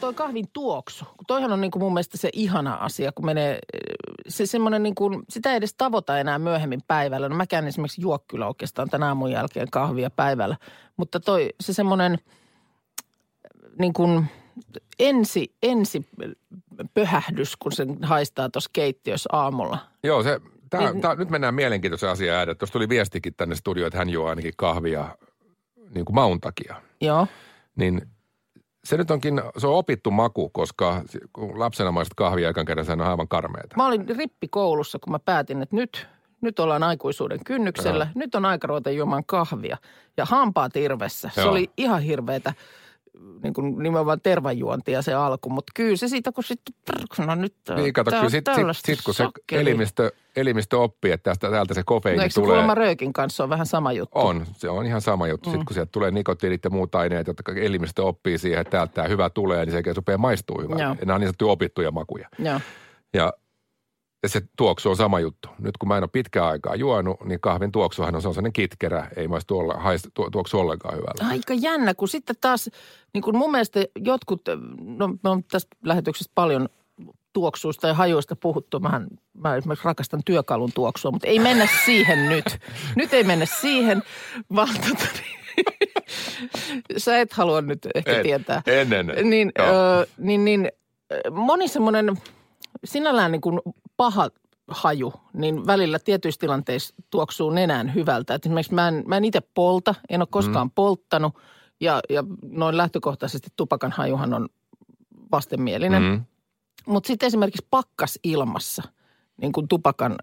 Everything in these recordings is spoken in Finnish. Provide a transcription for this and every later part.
Toi kahvin tuoksu? Toihan on niin kuin mun mielestä se ihana asia, kun menee, se semmoinen niin kuin, sitä ei edes tavoita enää myöhemmin päivällä. No mäkään esimerkiksi juo kyllä oikeastaan tänä aamun jälkeen kahvia päivällä. Mutta toi, se semmoinen niin kuin ensi, ensi pöhähdys, kun sen haistaa tuossa keittiössä aamulla. Joo, se, tää, Niin- tää, nyt mennään mielenkiintoisen asian äärelle. Tuossa tuli viestikin tänne studioon, että hän juo ainakin kahvia niin kuin maun takia. Joo. Niin se nyt onkin, se on opittu maku, koska kun lapsena maistat kahvia ekan kerran, sehän on aivan karmeeta. Mä olin rippikoulussa, kun mä päätin, että nyt, nyt ollaan aikuisuuden kynnyksellä. Joo. Nyt on aika ruveta juomaan kahvia. Ja hampaat irvessä. Se Joo. oli ihan hirveetä niin kuin nimenomaan tervajuontia se alku. Mutta kyllä se siitä, kun sitten, no nyt Niin, kato, kyllä sit, sit, sit, kun se elimistö, elimistö oppii, että tästä, täältä se kofeiini No eikö se tulee. kuulemma röökin kanssa on vähän sama juttu? On, se on ihan sama juttu. Mm. Sitten kun sieltä tulee nikotiinit ja muut aineet, jotka elimistö oppii siihen, että täältä tämä hyvä tulee, niin se rupeaa maistuu hyvältä. Nämä on niin sanottuja opittuja makuja. Joo. Ja, ja se tuoksu on sama juttu. Nyt kun mä en ole pitkään aikaa juonut, niin kahvin tuoksuhan on, se on sellainen kitkerä, ei maistu olla, haista, tu, tuoksu ollenkaan hyvältä. Aika jännä, kun sitten taas, niin kuin mun mielestä jotkut, no me on tästä lähetyksestä paljon tuoksuista ja hajuista puhuttu. Mähän, mä esimerkiksi rakastan työkalun tuoksua, mutta ei mennä siihen nyt. Nyt ei mennä siihen, vaan tota, sä et halua nyt ehkä En, tietää. en, en, en. Niin, Joo. ö, niin, niin moni semmoinen sinällään niin kuin paha haju, niin välillä tietyissä tilanteissa tuoksuu nenään hyvältä. Et esimerkiksi mä en, mä en itse polta, en ole koskaan mm. polttanut ja, ja noin lähtökohtaisesti tupakan hajuhan on vastenmielinen. Mm. Mutta sitten esimerkiksi pakkasilmassa, niin kuin tupakan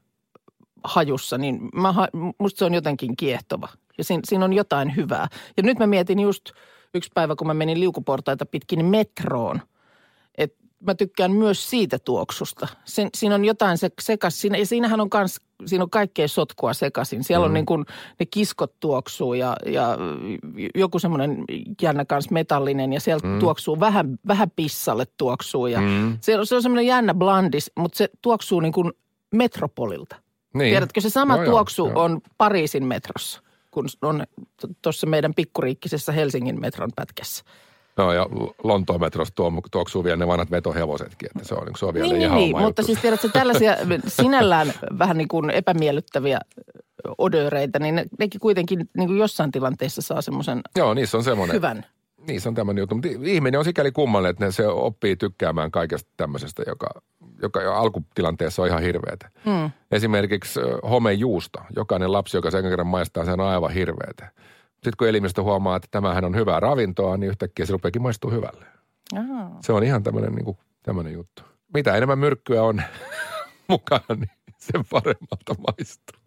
hajussa, niin mä, musta se on jotenkin kiehtova. Ja siinä, siinä on jotain hyvää. Ja nyt mä mietin just yksi päivä, kun mä menin liukuportaita pitkin metroon, tykkään myös siitä tuoksusta. Sen, siinä on jotain se, sekas, siinä, ja siinähän on kans, siinä on kaikkea sotkua sekaisin. Siellä mm. on niin kuin ne kiskot tuoksuu ja, ja joku semmoinen jännä kans metallinen ja sieltä mm. tuoksuu vähän, vähän pissalle tuoksuu. Ja Mm. se, on- se on semmoinen jännä blandis, mutta se tuoksuu niin kuin metropolilta. Niin. Tiedätkö, se sama joo, tuoksu joo. on Pariisin metrossa, kun on tuossa meidän pikkuriikkisessä Helsingin metron pätkässä. No ja Lontoon metrossa tuo, tuoksuu vielä ne vanhat vetohevosetkin, että se on, se on vielä Niin, niin, ihan niin. mutta juttu. siis tiedätkö, tällaisia sinällään vähän niin kuin epämiellyttäviä odöreitä, niin ne, nekin kuitenkin niin kuin jossain tilanteessa saa semmoisen Joo, niissä on semmoinen. hyvän. Niissä on tämmöinen juttu. Mutta ihminen on sikäli kummallinen, että ne, se oppii tykkäämään kaikesta tämmöisestä, joka, joka jo alkutilanteessa on ihan hirveätä. Mm. Esimerkiksi ö, homejuusto. Jokainen lapsi, joka sen kerran maistaa, se on aivan hirveätä. Sitten kun elimistö huomaa, että tämähän on hyvää ravintoa, niin yhtäkkiä se rupeakin maistuu hyvälle. Aha. Se on ihan tämmöinen, niin kuin, tämmöinen juttu. Mitä enemmän myrkkyä on mukana, niin sen paremmalta maistuu.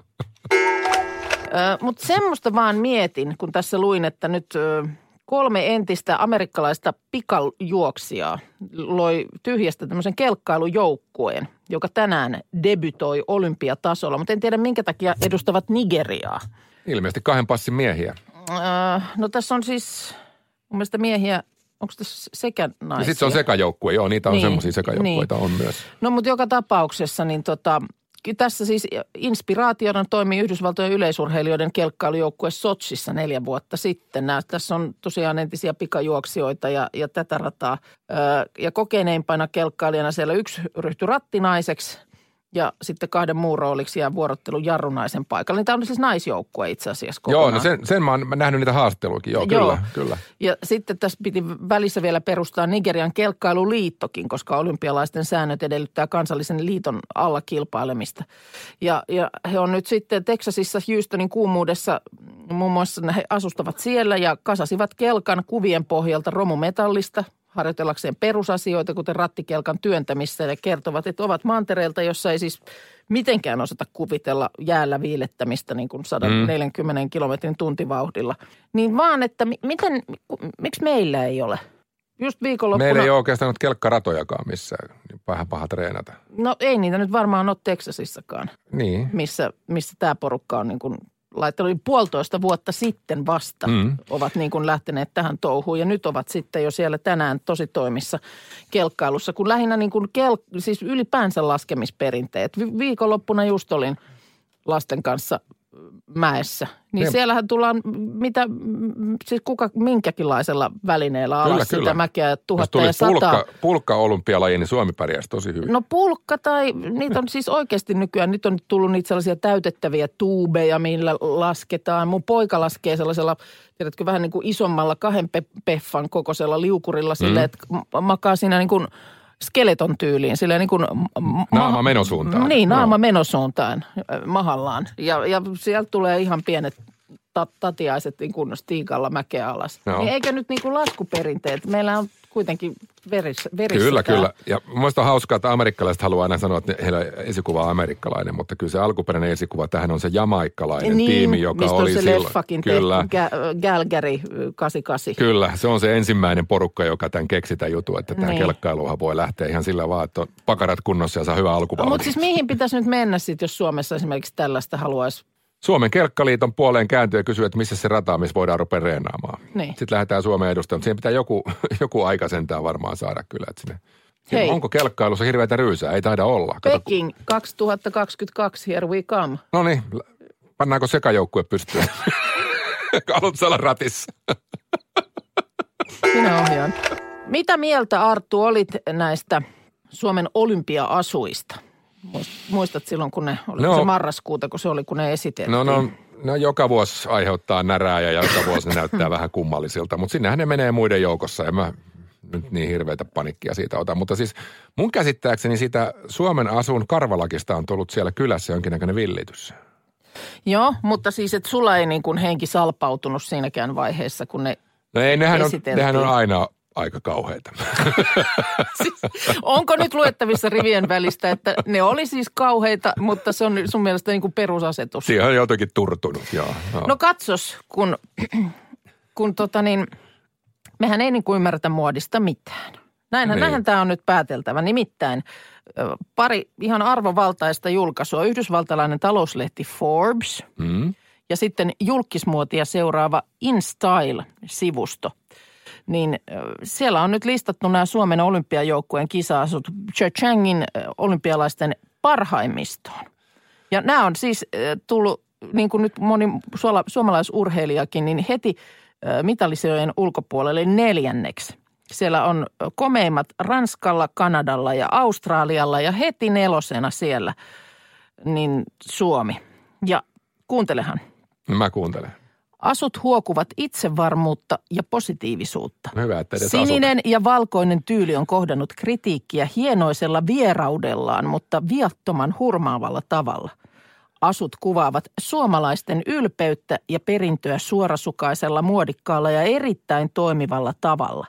Mutta semmoista vaan mietin, kun tässä luin, että nyt ö, kolme entistä amerikkalaista pikajuoksijaa loi tyhjästä tämmöisen kelkkailujoukkueen, joka tänään debytoi olympiatasolla. Mutta en tiedä, minkä takia edustavat Nigeriaa. Ilmeisesti kahden passin miehiä. Ö, no tässä on siis mun mielestä miehiä, onko tässä sekä naisia? Sitten se on sekajoukkue. Joo, niitä on Niin, semmoisia sekajoukkueita niin. on myös. No mutta joka tapauksessa niin tota, tässä siis inspiraationa toimii Yhdysvaltojen yleisurheilijoiden kelkkailujoukkue Sotsissa neljä vuotta sitten. Nää, tässä on tosiaan entisiä pikajuoksijoita ja, ja tätä rataa. Öö, ja kokeneimpana kelkkailijana siellä yksi ryhtyi rattinaiseksi ja sitten kahden muun rooliksi jää vuorottelu jarrunaisen paikalle. Niin tämä on siis naisjoukkue itse asiassa Joo, kokonaan. no sen, sen mä oon nähnyt niitä haasteluikin. Joo, Joo. kyllä, kyllä. Ja sitten tässä piti välissä vielä perustaa Nigerian kelkkailuliittokin, koska olympialaisten säännöt edellyttää kansallisen liiton alla kilpailemista. Ja, ja he on nyt sitten Texasissa Houstonin kuumuudessa, muun muassa he asustavat siellä ja kasasivat kelkan kuvien pohjalta romumetallista harjoitellakseen perusasioita, kuten rattikelkan työntämistä ja kertovat, että ovat mantereelta, jossa ei siis mitenkään osata kuvitella jäällä viilettämistä niin kuin 140 kilometrin tuntivauhdilla. Niin vaan, että mi- miten, miksi meillä ei ole? just viikonloppuna... Meillä ei ole oikeastaan nyt kelkkaratojakaan missään. Niin vähän paha treenata. No ei niitä nyt varmaan ole Teksasissakaan, Niin. missä, missä tämä porukka on niin kuin laittanut puolitoista vuotta sitten vasta mm. ovat niin kuin lähteneet tähän touhuun ja nyt ovat sitten jo siellä tänään tosi toimissa kelkkailussa, kun lähinnä niin kuin kel, siis ylipäänsä laskemisperinteet. Vi- viikonloppuna just olin lasten kanssa mäessä, niin Niin. siellähän tullaan mitä, siis kuka minkäkinlaisella välineellä alas Kyllä, sitä kyllä. mäkeä tuhatta ja sataa. pulkka, pulkka olympialaji, niin Suomi pärjäisi tosi hyvin. No pulkka tai niitä on siis oikeasti nykyään, nyt on tullut niitä sellaisia täytettäviä tuubeja, millä lasketaan. Mun poika laskee sellaisella, tiedätkö, vähän niin kuin isommalla kahden pe- peffan kokoisella liukurilla silleen, että makaa siinä niin kuin skeleton tyyliin, silleen niin kuin... Naama menosuuntaan. Niin, naama Joo. menosuuntaan mahallaan. Ja, ja sieltä tulee ihan pienet tat- tatiaiset niin kuin stiikalla mäkeä alas. Joo. Niin eikö nyt niin kuin laskuperinteet? Meillä on kuitenkin verissä, verissä Kyllä, tää. kyllä. Ja on hauskaa, että amerikkalaiset haluaa aina sanoa, että heillä esikuva on amerikkalainen, mutta kyllä se alkuperäinen esikuva, tähän on se jamaikkalainen niin, tiimi, joka mistä oli on se silloin. leffakin kyllä, tehty, Ga- Galgary 88. kyllä, se on se ensimmäinen porukka, joka tämän keksi tämän jutun, että tämä Niin. kelkkailuhan voi lähteä ihan sillä vaan, että on pakarat kunnossa ja saa hyvä alkuvauhdin. Mutta siis mihin pitäisi nyt mennä sitten, jos Suomessa esimerkiksi tällaista haluaisi? Suomen kelkkaliiton puoleen kääntyy ja kysyy, että missä se rata, missä voidaan rupea reenaamaan. Niin. Sitten lähdetään Suomeen edustamaan, siihen pitää joku, joku aika sentään varmaan saada kyllä. Että sinne. Hei. Onko kelkkailussa hirveätä ryysää? Ei taida olla. Kato, Peking 2022, here we come. No niin, pannaanko sekajoukkue pystyyn? Haluatko olla ratissa? Minä ohjaan. Mitä mieltä Arttu olit näistä Suomen olympia-asuista? Muist- Muistat silloin, kun ne, oli No. se marraskuuta, kun se oli, kun ne esiteltiin? No, no, no joka vuosi aiheuttaa närää ja joka vuosi ne näyttää vähän kummallisilta, mutta sinnehän ne menee muiden joukossa ja mä nyt niin hirveitä panikkia siitä ota. Mutta siis mun käsittääkseni sitä Suomen asun karvalakista on tullut siellä kylässä jonkinnäköinen villitys. Joo, mutta siis, että sulla ei niin kuin henki salpautunut siinäkään vaiheessa, kun ne No ei, nehän on, nehän on aina aika kauheita. Siis, onko nyt luettavissa rivien välistä, että ne oli siis kauheita, mutta se on sun mielestä niin kuin perusasetus? Siihen on jotenkin turtunut, joo. joo. No katsos, kun, kun tota niin, mehän ei niin kuin ymmärretä muodista mitään. Näinhän, Niin. näinhän tämä on nyt pääteltävä. Nimittäin pari ihan arvovaltaista julkaisua. Yhdysvaltalainen talouslehti Forbes Mm. ja sitten julkismuotia seuraava InStyle-sivusto. Niin siellä on nyt listattu nämä Suomen olympiajoukkueen kisa-asut Changin olympialaisten parhaimmistoon. Ja nämä on siis tullut, niin kuin nyt moni suomalaisurheilijakin, niin heti ö, mitalisiojen ulkopuolelle neljänneksi. Siellä on komeimmat Ranskalla, Kanadalla ja Australialla ja heti nelosena siellä niin Suomi. Ja kuuntelehan. Mä kuuntelen. Asut huokuvat itsevarmuutta ja positiivisuutta. No Hyvä, että edes Sininen ja valkoinen tyyli on kohdannut kritiikkiä hienoisella vieraudellaan, mutta viattoman hurmaavalla tavalla. Asut kuvaavat suomalaisten ylpeyttä ja perintöä suorasukaisella, muodikkaalla ja erittäin toimivalla tavalla.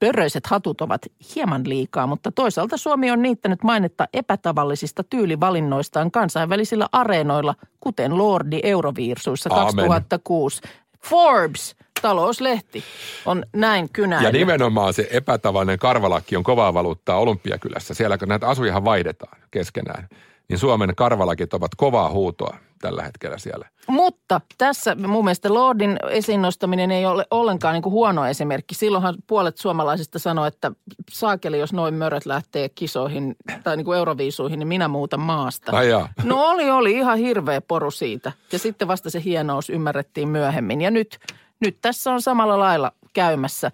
Pörröiset hatut ovat hieman liikaa, mutta toisaalta Suomi on niittänyt mainetta epätavallisista tyylivalinnoistaan kansainvälisillä areenoilla, kuten Lordi Euroviirsuissa. 2006. Forbes, talouslehti, on näin Ja kynäinen. nimenomaan se epätavallinen karvalakki on kovaa valuuttaa Olympiakylässä. Siellä kun näitä asujahan vaihdetaan keskenään, niin Suomen karvalakit ovat kovaa huutoa tällä hetkellä siellä. Mutta tässä mun mielestä Lordin esiin nostaminen ei ole ollenkaan niin kuin huono esimerkki. Silloinhan puolet suomalaisista sanoi, että saakeli, jos noin möröt lähtee kisoihin tai niin kuin euroviisuihin, niin minä muutan maasta. Ai jaa. No oli, oli ihan hirveä poru siitä. Ja sitten vasta se hienous ymmärrettiin myöhemmin. Ja nyt, nyt tässä on samalla lailla käymässä.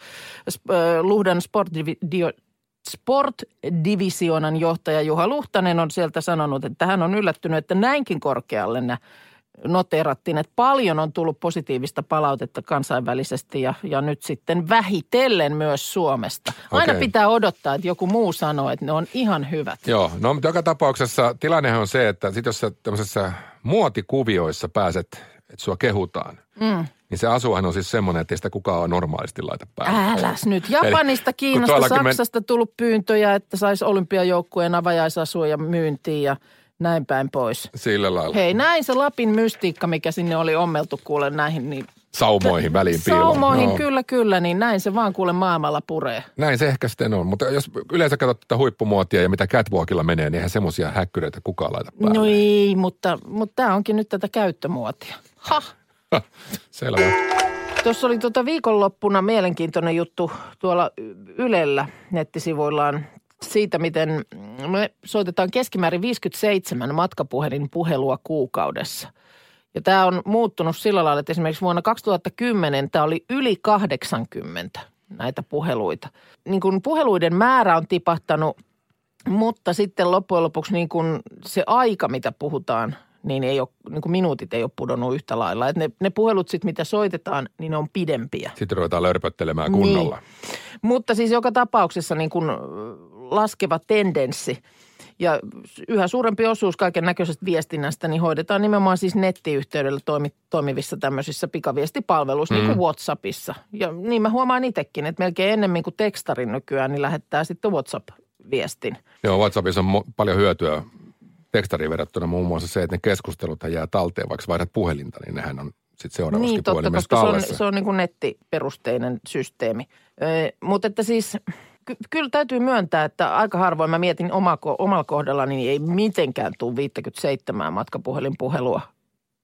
Luhdan Sportdivi- Sport-divisioonan johtaja Juha Luhtanen on sieltä sanonut, että hän on yllättynyt, että näinkin korkealle ne noterattiin, että paljon on tullut positiivista palautetta kansainvälisesti ja, ja nyt sitten vähitellen myös Suomesta. Aina Okei. pitää odottaa, että joku muu sanoo, että ne on ihan hyvät. Joo, no mutta joka tapauksessa tilannehan on se, että sit jos sä tämmöisessä muotikuvioissa pääset, että sua kehutaan, mm. Niin se asuhan on siis semmoinen, että ei sitä kukaan normaalisti laita päälle. Äläs nyt. Japanista, Eli Kiinasta, tuollakin men- Saksasta tullut pyyntöjä, että saisi olympiajoukkueen avajaisasuja myyntiin ja näin päin pois. Sillä lailla. Hei, näin se Lapin mystiikka, mikä sinne oli ommeltu kuule näihin, niin saumoihin väliin piiloon. Saumoihin, Joo. kyllä, kyllä, niin näin se vaan kuule maailmalla puree. Näin se ehkä sitten on, mutta jos yleensä katsot tätä huippumuotia ja mitä catwalkilla menee, niin eihän semmoisia häkkyröitä kukaan laita päälle. No ei, mutta, mutta tämä onkin nyt tätä käyttömuotia. Ha! Selvä. Tuossa oli tuota viikonloppuna mielenkiintoinen juttu tuolla Ylellä nettisivuillaan siitä, miten me soitetaan keskimäärin 57 matkapuhelin puhelua kuukaudessa. Ja tämä on muuttunut sillä lailla, että esimerkiksi vuonna 2010 tämä oli yli 80 näitä puheluita. Niin kun puheluiden määrä on tipahtanut, mutta sitten loppujen lopuksi niin kun se aika, mitä puhutaan, niin, ei ole, niin kuin minuutit ei ole pudonnut yhtä lailla. Et ne, ne puhelut sitten, mitä soitetaan, niin ne on pidempiä. Sitten ruvetaan lörpöttelemään kunnolla. Niin. Mutta siis joka tapauksessa niin kuin laskeva tendenssi ja yhä suurempi osuus kaiken näköisestä viestinnästä niin hoidetaan nimenomaan siis nettiyhteydellä toimi, toimivissa tämmöisissä pikaviestipalveluissa, mm. niin kuin WhatsAppissa. Ja niin mä huomaan itsekin, että melkein ennemmin kuin tekstarin nykyään, niin lähettää sitten WhatsApp-viestin. Joo, WhatsAppissa on mo- paljon hyötyä tekstariin verrattuna muun muassa se, että ne keskustelut jää talteen, vaikka vaihdat puhelinta, niin nehän on sitten seuraavassa Niin, totta, koska se on, tallessa. se on niin kuin nettiperusteinen systeemi. Ö, mutta että siis ky- kyllä täytyy myöntää, että aika harvoin mä mietin oma, omalla kohdallani, niin ei mitenkään tule 57 matkapuhelinpuhelua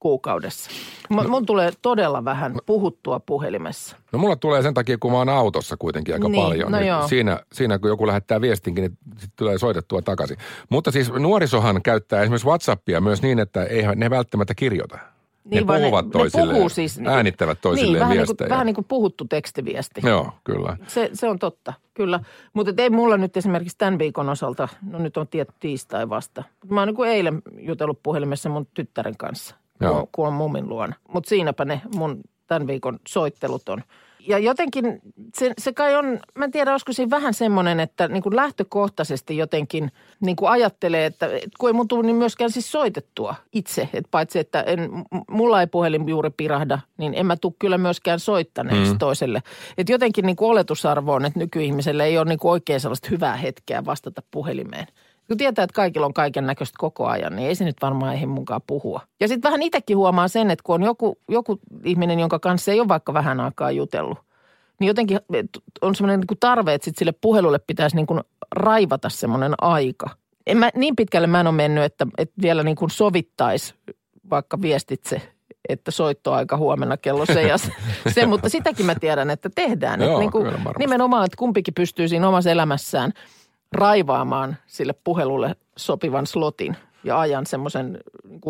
kuukaudessa. M- mun tulee todella vähän puhuttua puhelimessa. No mulla tulee sen takia, kun mä oon autossa kuitenkin aika Niin, paljon. no niin joo. siinä, siinä, kun joku lähettää viestinkin, niin sitten tulee soitettua takaisin. Mutta siis nuorisohan käyttää esimerkiksi WhatsAppia myös niin, että ei ne välttämättä kirjoita. Niin, ne puhuvat toisilleen, ne puhuu siis, äänittävät toisilleen niin, vähän niin, viestejä. kuin, vähän niin kuin puhuttu tekstiviesti. Joo, kyllä. Se, se on totta, kyllä. Mutta ei mulla nyt esimerkiksi tämän viikon osalta, no nyt on tietty tiistai vasta. Mä oon niin kuin eilen jutellut puhelimessa mun tyttären kanssa, Joo. kun on mummin luona. Mutta siinäpä ne mun tämän viikon soittelut on. Ja jotenkin se, se kai on, mä en tiedä, olisiko siinä vähän semmoinen, että niin kuin lähtökohtaisesti jotenkin niin kuin ajattelee, että et kun ei mun tule niin myöskään siis soitettua itse. Että paitsi, että en, mulla ei puhelin juuri pirahda, niin en mä tule kyllä myöskään soittaneeksi mm. toiselle. Että jotenkin niin kuin oletusarvo on, että nykyihmiselle ei ole niin kuin oikein sellaista hyvää hetkeä vastata puhelimeen. Kun tietää, että kaikilla on kaiken näköistä koko ajan, niin ei se nyt varmaan ehdi mukaan puhua. Ja sitten vähän itsekin huomaa sen, että kun on joku, joku ihminen, jonka kanssa ei ole vaikka vähän aikaa jutellut, niin jotenkin on semmoinen niin tarve, että sit sille puhelulle pitäisi niin kuin raivata semmoinen aika. En mä, niin pitkälle mä en ole mennyt, että, että vielä niin kuin sovittaisi vaikka viestitse, että soittoaika huomenna kello se ja se, se, mutta sitäkin mä tiedän, että tehdään. Joo, että niin kuin nimenomaan, että kumpikin pystyy siinä omassa elämässään raivaamaan sille puhelulle sopivan slotin ja ajan semmoisen, niin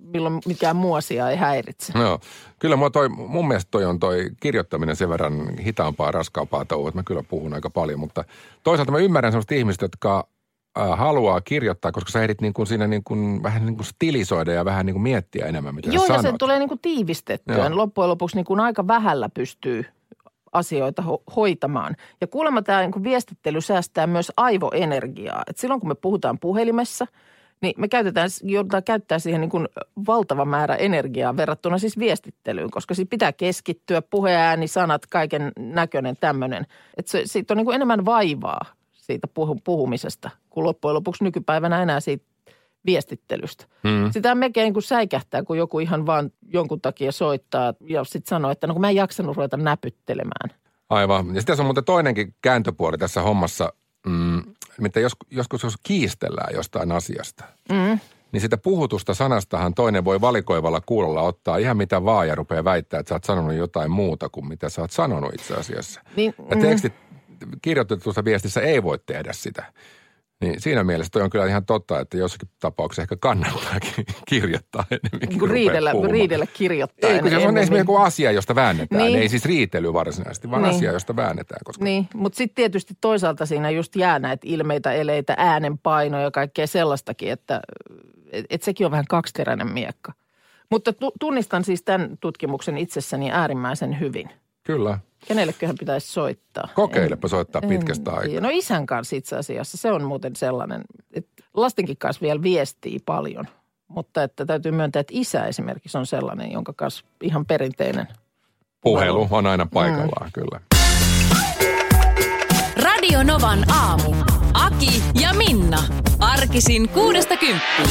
milloin mikään muu asia ei häiritse. Joo. Kyllä mua toi, mun mielestä toi on toi kirjoittaminen sen verran hitaampaa, raskaampaa touhua, että mä kyllä puhun aika paljon, mutta toisaalta mä ymmärrän sellaista ihmistä, jotka haluaa kirjoittaa, koska sä ehdit niin kuin siinä niin kuin, vähän niin kuin stilisoida ja vähän niin kuin miettiä enemmän, mitä Joo, ja se sanot. tulee niin kuin tiivistettyä. Joo. Loppujen lopuksi niin kuin aika vähällä pystyy asioita ho- hoitamaan. Ja kuulemma tämä niin viestittely säästää myös aivoenergiaa. Et silloin kun me puhutaan puhelimessa, niin me käytetään, joudutaan käyttää siihen niin kuin valtava määrä energiaa verrattuna siis viestittelyyn, koska siitä pitää keskittyä, puheääni, sanat, kaiken näköinen tämmöinen. Että se, siitä on niin kuin enemmän vaivaa siitä puhu- puhumisesta, kun loppujen lopuksi nykypäivänä enää siitä viestittelystä. Mm. Sitä melkein niin kuin säikähtää, kun joku ihan vaan jonkun takia soittaa ja sitten sanoo, että no kun mä en jaksanut ruveta näpyttelemään. Aivan. Ja sitten on muuten toinenkin kääntöpuoli tässä hommassa, mm, mitä jos, joskus jos kiistellään jostain asiasta, Mm. niin sitä puhutusta sanastahan toinen voi valikoivalla kuulolla ottaa ihan mitä vaan ja rupeaa väittää, että sä oot sanonut jotain muuta kuin mitä sä oot sanonut itse asiassa. Niin, Ja mm. tekstit kirjoitetusta viestissä ei voi tehdä sitä. Niin siinä mielessä toi on kyllä ihan totta, että jossakin tapauksessa ehkä kannattaa kirjoittaa enemmänkin. Niin riidellä, puhumaan. riidellä kirjoittaa. Ei, kun se on esimerkiksi joku asia, josta väännetään. Niin. Ei siis riitely varsinaisesti, vaan niin. asia, josta väännetään. Koska Niin, mutta sitten tietysti toisaalta siinä just jää näitä ilmeitä, eleitä, äänenpainoja ja kaikkea sellaistakin, että et, et sekin on vähän kaksiteräinen miekka. Mutta tu, tunnistan siis tämän tutkimuksen itsessäni äärimmäisen hyvin. Kyllä. Kenelleköhän pitäisi soittaa? Kokeilepa soittaa En pitkästä tiedä. aikaa. No isän kanssa itse asiassa. Se on muuten sellainen, että lastenkin kanssa vielä viestii paljon. Mutta että täytyy myöntää, että isä esimerkiksi on sellainen, jonka kanssa ihan perinteinen. Puhelu on aina paikallaan, kyllä. Radio Novan aamu. Aki ja Minna. Arkisin kuudesta kymppiin.